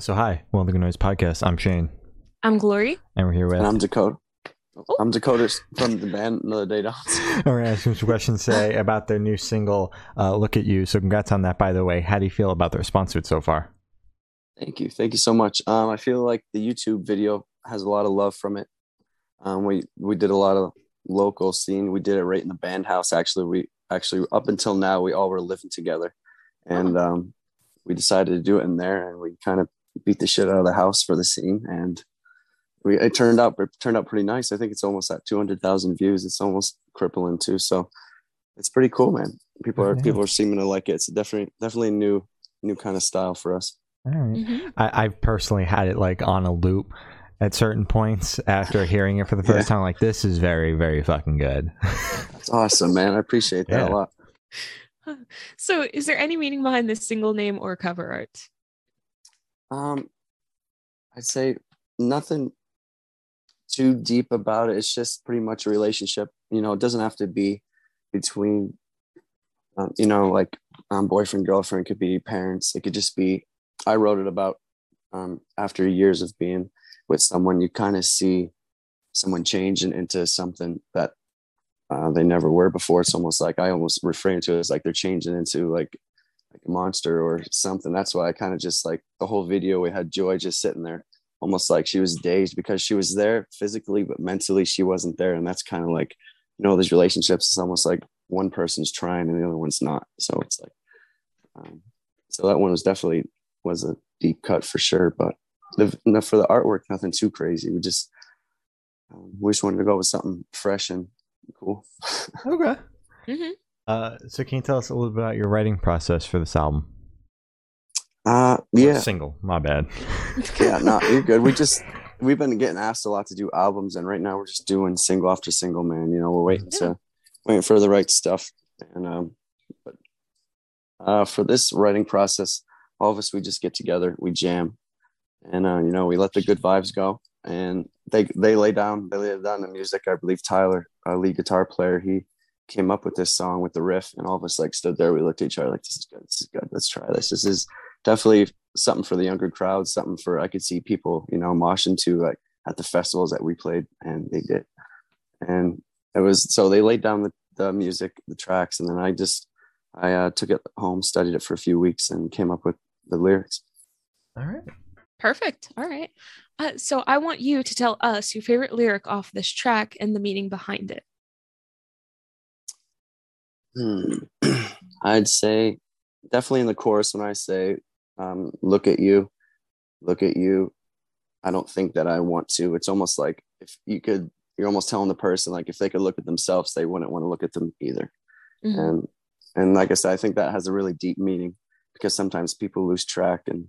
So hi, Welcome to Noise Podcast. I'm Shane, I'm Glory. and we're here with. And I'm Dakota. Oh. I'm Dakota from the band Another Day Dawns. We're gonna ask some questions today about their new single, uh, "Look at You." So congrats on that, by the way. How do you feel about the response to it so far? Thank you. Thank you so much. Um, I feel like the YouTube video has a lot of love from it. Um, we we did a lot of local scene. We did it right in the band house. Actually, we actually up until now we all were living together, and um, we decided to do it in there, and we kind of beat the shit out of the house for the scene, and we it turned out it turned out pretty nice. I think it's almost at two hundred thousand views. It's almost crippling too. So it's pretty cool, man. People are Yeah. people are seeming to like it. It's definitely definitely a new new kind of style for us. All right. Mhm. I, I've personally had it like on a loop at certain points after hearing it for the first time. Like this is very, very fucking good. It's awesome, man. I appreciate that Yeah. a lot. So, is there any meaning behind this single name or cover art? Um, I'd say nothing too deep about it. It's just pretty much a relationship. You know, it doesn't have to be between, um, you know, like um, boyfriend girlfriend. It could be parents. It could just be. I wrote it about um, after years of being with someone. You kind of see someone changing into something that uh, they never were before. It's almost like I almost refrain to it as like they're changing into like like a monster or something. That's why I kind of just like the whole video. We had Joy just sitting there, almost like she was dazed because she was there physically, but mentally she wasn't there. And that's kind of like, you know, these relationships. It's almost like one person's trying and the other one's not. So it's like, um, so that one was definitely was a deep cut for sure. But the, for the artwork, nothing too crazy. We just um, we just wanted to go with something fresh and cool. okay. hmm Uh, so can you tell us a little bit about your writing process for this album? Uh, yeah. Single. My bad. yeah, no, you're good. We just we've been getting asked a lot to do albums, and right now we're just doing single after single, man. You know, we're waiting to waiting for the right stuff. And um, but uh, for this writing process, all of us we just get together, we jam, and uh, you know, we let the good vibes go, and they they lay down they lay down the music. I believe Tyler, our lead guitar player, he came up with this song with the riff, and all of us like stood there. We looked at each other like, "This is good. This is good. Let's try this. This is." definitely something for the younger crowd, something for I could see people, you know, moshing to like at the festivals that we played and they did. And it was so they laid down the, the music, the tracks, and then I just I uh, took it home, studied it for a few weeks, and came up with the lyrics. All right. Perfect. All right. Uh, so, I want you to tell us your favorite lyric off this track and the meaning behind it. Hmm. I'd say definitely in the chorus when I say, um, "Look at you, look at you." I don't think that I want to. It's almost like if you could, you're almost telling the person like if they could look at themselves, they wouldn't want to look at them either. Mhm. and and like i said i think that has a really deep meaning because sometimes people lose track and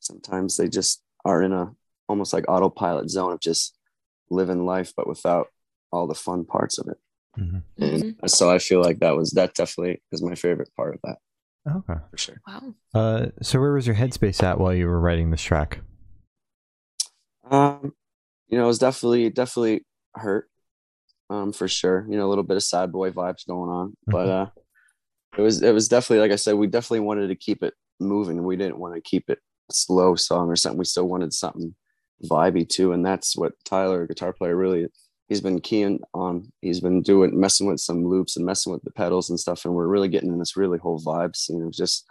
sometimes they just are in a almost like autopilot zone of just living life but without all the fun parts of it Mhm. and so i feel like that was that definitely is my favorite part of that Okay. for sure Wow. Uh, so where was your headspace at while you were writing this track? um you know it was definitely definitely hurt um for sure you know a little bit of sad boy vibes going on but uh it was it was definitely like i said we definitely wanted to keep it moving we didn't want to keep it a slow song or something we still wanted something vibey too and that's what tyler guitar player really he's been keying on he's been doing messing with some loops and messing with the pedals and stuff and we're really getting in this really whole vibe scene of just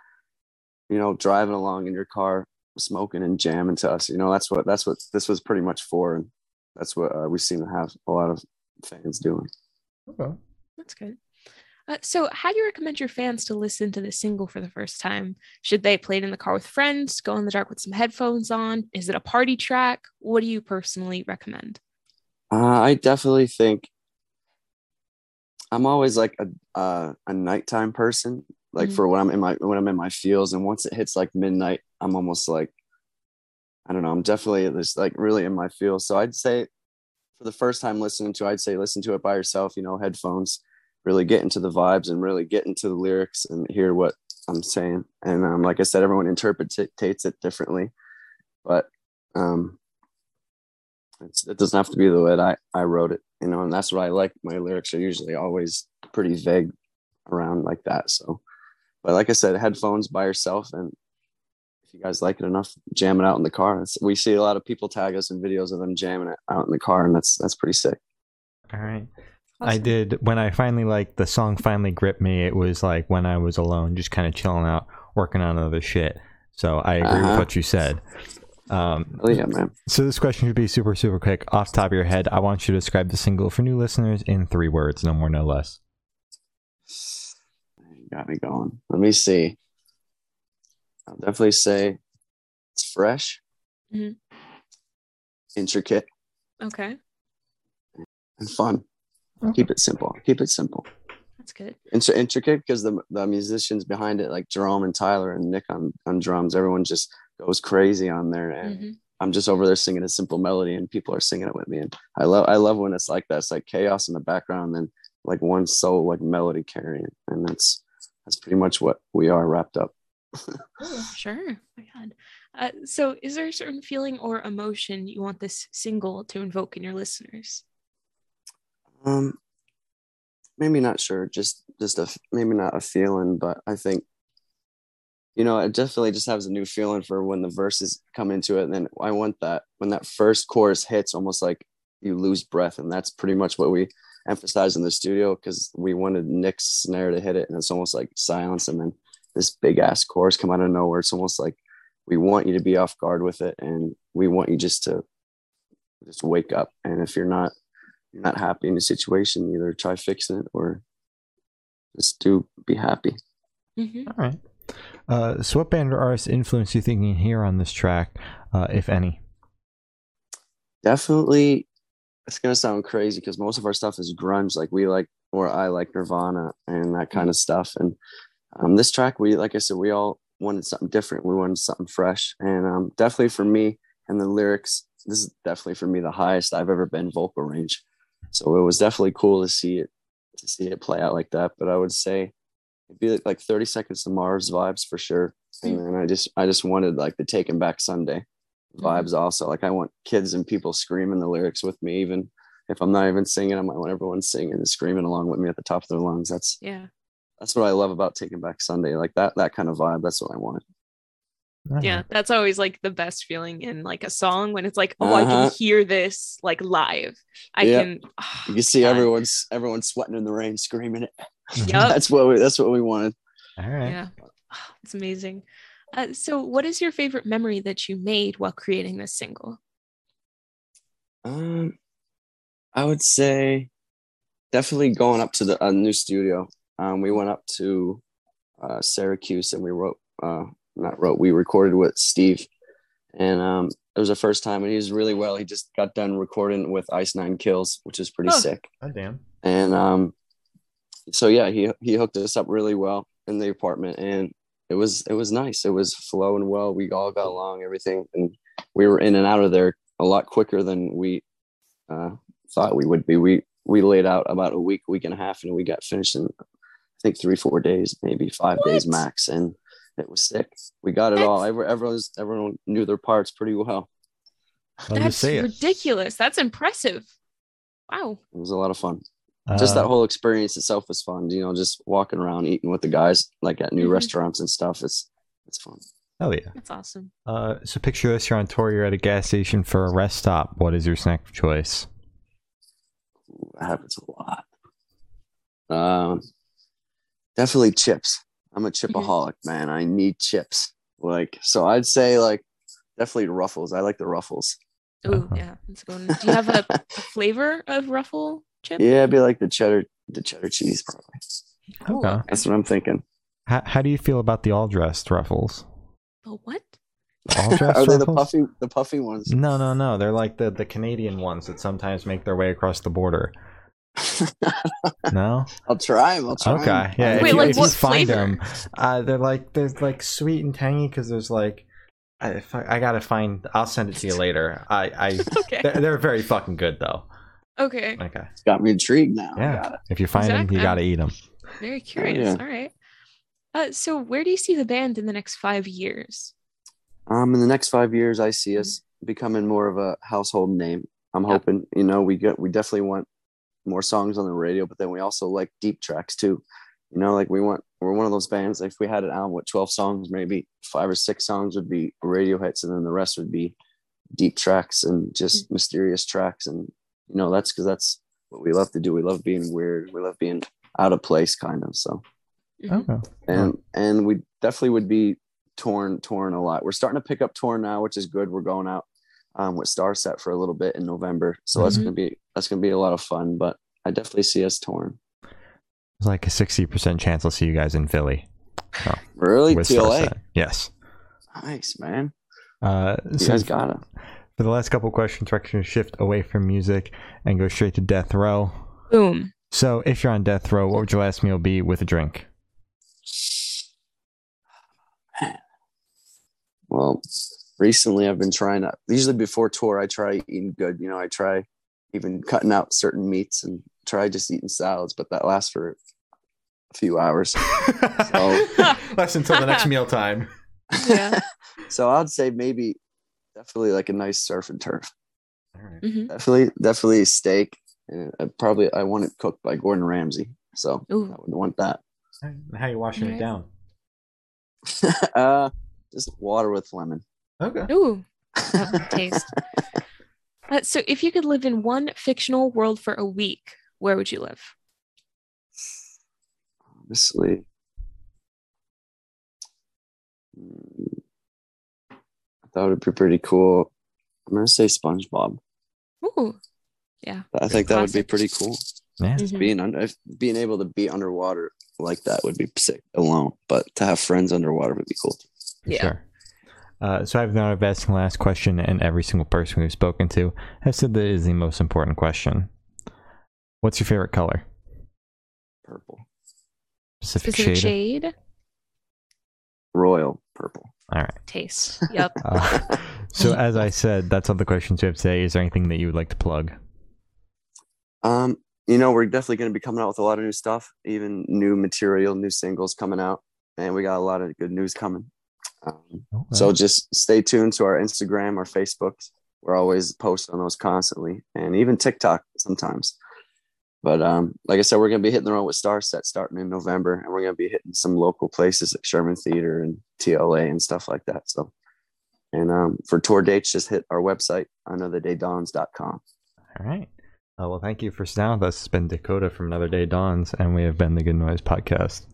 you know driving along in your car smoking and jamming to us you know that's what that's what this was pretty much for and that's what uh, we seem to have a lot of fans doing Okay. That's good. Uh, so, how do you recommend your fans to listen to this single for the first time? Should they play it in the car with friends, go in the dark with some headphones on? Is it a party track? What do you personally recommend? Uh, I definitely think I'm always like a uh, a nighttime person. Like Mhm. for when I'm in my when I'm in my feels, and once it hits like midnight, I'm almost like I don't know. I'm definitely just like really in my feels. So I'd say for the first time listening to, I'd say listen to it by yourself. You know, headphones, really get into the vibes and really get into the lyrics and hear what I'm saying. And um, like I said, everyone interprets it differently, but um, it's, it doesn't have to be the way I, I wrote it, you know, and that's what I like. My lyrics are usually always pretty vague around like that. So, but like I said, headphones by yourself, and if if you guys like it enough, jam it out in the car. It's, we see a lot of people tag us in videos of them jamming it out in the car, and that's that's pretty sick. All right. I did when I finally like the song finally gripped me. It was like when I was alone, just kind of chilling out, working on other shit. So I agree with Uh-huh. what you said. Um, Oh yeah, man. so this question should be super super quick. Off the top of your head, I want you to describe the single for new listeners in three words, no more, no less. You got me going. Let me see. I'll definitely say it's fresh, Mhm. intricate, Okay, and fun. Keep it simple. Keep it simple. that's good. Intri- intricate because the the musicians behind it, like Jerome and Tyler and Nick on on drums, everyone just goes crazy on there, and Mhm. I'm just over there singing a simple melody, and people are singing it with me, and I love I love when it's like that. It's like chaos in the background, and like one soul like melody carrying, and that's that's pretty much what we are wrapped up. Sure. My God. Uh, so, is there a certain feeling or emotion you want this single to invoke in your listeners? Um, maybe not sure. Just just a maybe not a feeling, but I think you know it definitely just has a new feeling for when the verses come into it. And then I want that when that first chorus hits, almost like you lose breath, and that's pretty much what we emphasized in the studio because we wanted Nick's snare to hit it, and it's almost like silence, and then this big ass chorus come out of nowhere. It's almost like we want you to be off guard with it, and we want you just to just wake up. And if you're not you're not happy in the situation, either try fixing it or just do be happy. hmm All right. Uh, so, what band or artist influence you thinking here on this track, uh, if any? Definitely, it's gonna sound crazy because most of our stuff is grunge. Like we like, or I like Nirvana and that kind of stuff. And um, this track, we like I said, we all wanted something different. We wanted something fresh, and um, definitely for me and the lyrics, this is definitely for me the highest I've ever been vocal range. So it was definitely cool to see it to see it play out like that. But I would say it'd be like, like 30 seconds to Mars vibes for sure. Hmm. And then I just I just wanted like the Taking Back Sunday hmm. vibes also. Like I want kids and people screaming the lyrics with me, even if I'm not even singing them. I want everyone singing and screaming along with me at the top of their lungs. That's Yeah. that's what I love about Taking Back Sunday. Like that that kind of vibe. That's what I wanted. All Yeah. right. That's always like the best feeling in like a song when it's like, oh, I Uh-huh. can hear this like live. I Yeah. can. oh, You can see God. everyone's everyone's sweating in the rain, screaming it. Yep. That's what we that's what we wanted. All right. Yeah. Oh, it's amazing. Uh, so, what is your favorite memory that you made while creating this single? Um, I would say definitely going up to the a new studio. Um, we went up to uh, Syracuse and we wrote, uh, not wrote, we recorded with Steve, and um, it was the first time, and he was really well. He just got done recording with Ice Nine Kills, which is pretty Oh. sick. Oh, damn. And um, so yeah, he he hooked us up really well in the apartment, and it was it was nice. It was flowing well. We all got along, everything, and we were in and out of there a lot quicker than we uh, thought we would be. We we laid out about a week, week and a half, and we got finished in I think three, four days, maybe five days max, and it was sick. We got it all. Every- Everyone's everyone knew their parts pretty well. That's see it. ridiculous. That's impressive. Wow. It was a lot of fun. just that Uh, whole experience itself was fun. You know, just walking around eating with the guys, like at new Mhm. restaurants and stuff. It's it's fun. Oh yeah. That's awesome. Uh, so picture this: you're on tour. You're at a gas station for a rest stop. What is your snack of choice? Ooh, That happens a lot. Um, definitely chips. I'm a mm-hmm. chipaholic, man. I need chips. Like, so I'd say like definitely Ruffles. I like the Ruffles. Oh, yeah. That's a good one. Do you have a, a flavor of ruffle chip? Yeah, it'd be like the cheddar, the cheddar cheese probably. Ooh, Okay. That's what I'm thinking. How, how do you feel about the all dressed ruffles? The what? All dressed Are they the puffy, the puffy ones? No, no, no. They're like the the Canadian ones that sometimes make their way across the border. No. I'll try them. I'll try 'em. Okay. Yeah. Wait, if you, like if you what find flavor? them, uh, they're like they're like sweet and tangy because there's like. I, if I, I gotta find. I'll send it to you later. I, I Okay. they're, they're very fucking good though. Okay. Okay. It's got me intrigued now. Yeah. If you find Exactly. them, you gotta eat them. Very curious. yeah. All right. Uh, so, where do you see the band in the next five years? Um, in the next five years, I see us becoming more of a household name. I'm Yep. hoping, you know, we get we definitely want more songs on the radio, but then we also like deep tracks too. You know, like we want we're one of those bands. Like if we had an album with twelve songs, maybe five or six songs would be radio hits, and then the rest would be deep tracks and just mysterious tracks. And you know, that's because that's what we love to do. We love being weird. We love being out of place, kind of. So Mhm. Okay. and and we definitely would be torn torn a lot. We're starting to pick up torn now, which is good. We're going out um, with Starset for a little bit in November, so that's Mhm. gonna be that's gonna be a lot of fun. But I definitely see us torn. It's like a sixty percent chance I'll see you guys in Philly. Oh, Really, with TLA, Set. Yes. nice man. Uh, You so guys got it. for the last couple questions, we're actually going to shift away from music and go straight to death row. Boom. So, if you're on death row, what would your last meal be with a drink? Well, recently I've been trying to. Usually before tour, I try eating good. You know, I try even cutting out certain meats and try just eating salads, but that lasts for a few hours. So that's until the next meal time. Yeah. so I'd say maybe definitely like a nice surf and turf. All right. Mhm. Definitely, definitely a steak. And I probably I want it cooked by Gordon Ramsay, so I Ooh. would want that. How are you washing Alright. it down? uh, just water with lemon. Okay. Ooh. Taste. Uh, so, if you could live in one fictional world for a week, where would you live? Honestly, I thought it'd be pretty cool. I'm gonna say SpongeBob. Ooh. Yeah. I think that would be pretty cool. Yeah. Mhm. Being under, if, being able to be underwater like that would be sick alone, but to have friends underwater would be cool. Too. Yeah. Sure. Uh, so I've now I've asked the last question, and every single person we've spoken to has said that it is the most important question. What's your favorite color? Purple, Specific, Specific shade? shade, royal purple. All right. taste. Yep. Uh, so as I said, that's all the questions we have today. Is there anything that you would like to plug? Um, you know, we're definitely going to be coming out with a lot of new stuff, even new material, new singles coming out, and we got a lot of good news coming. Um, So just stay tuned to our Instagram, our Facebooks. We're always posting on those constantly, and even TikTok sometimes. But um, like I said, we're gonna be hitting the road with Starset starting in November, and we're gonna be hitting some local places like Sherman Theater and TLA and stuff like that. So, and um, for tour dates, just hit our website, anotherdayDawns.com. all right. Uh, well, thank you for down with us. It's been Dakota from Another Day Dawns, and we have been the Good Noise Podcast.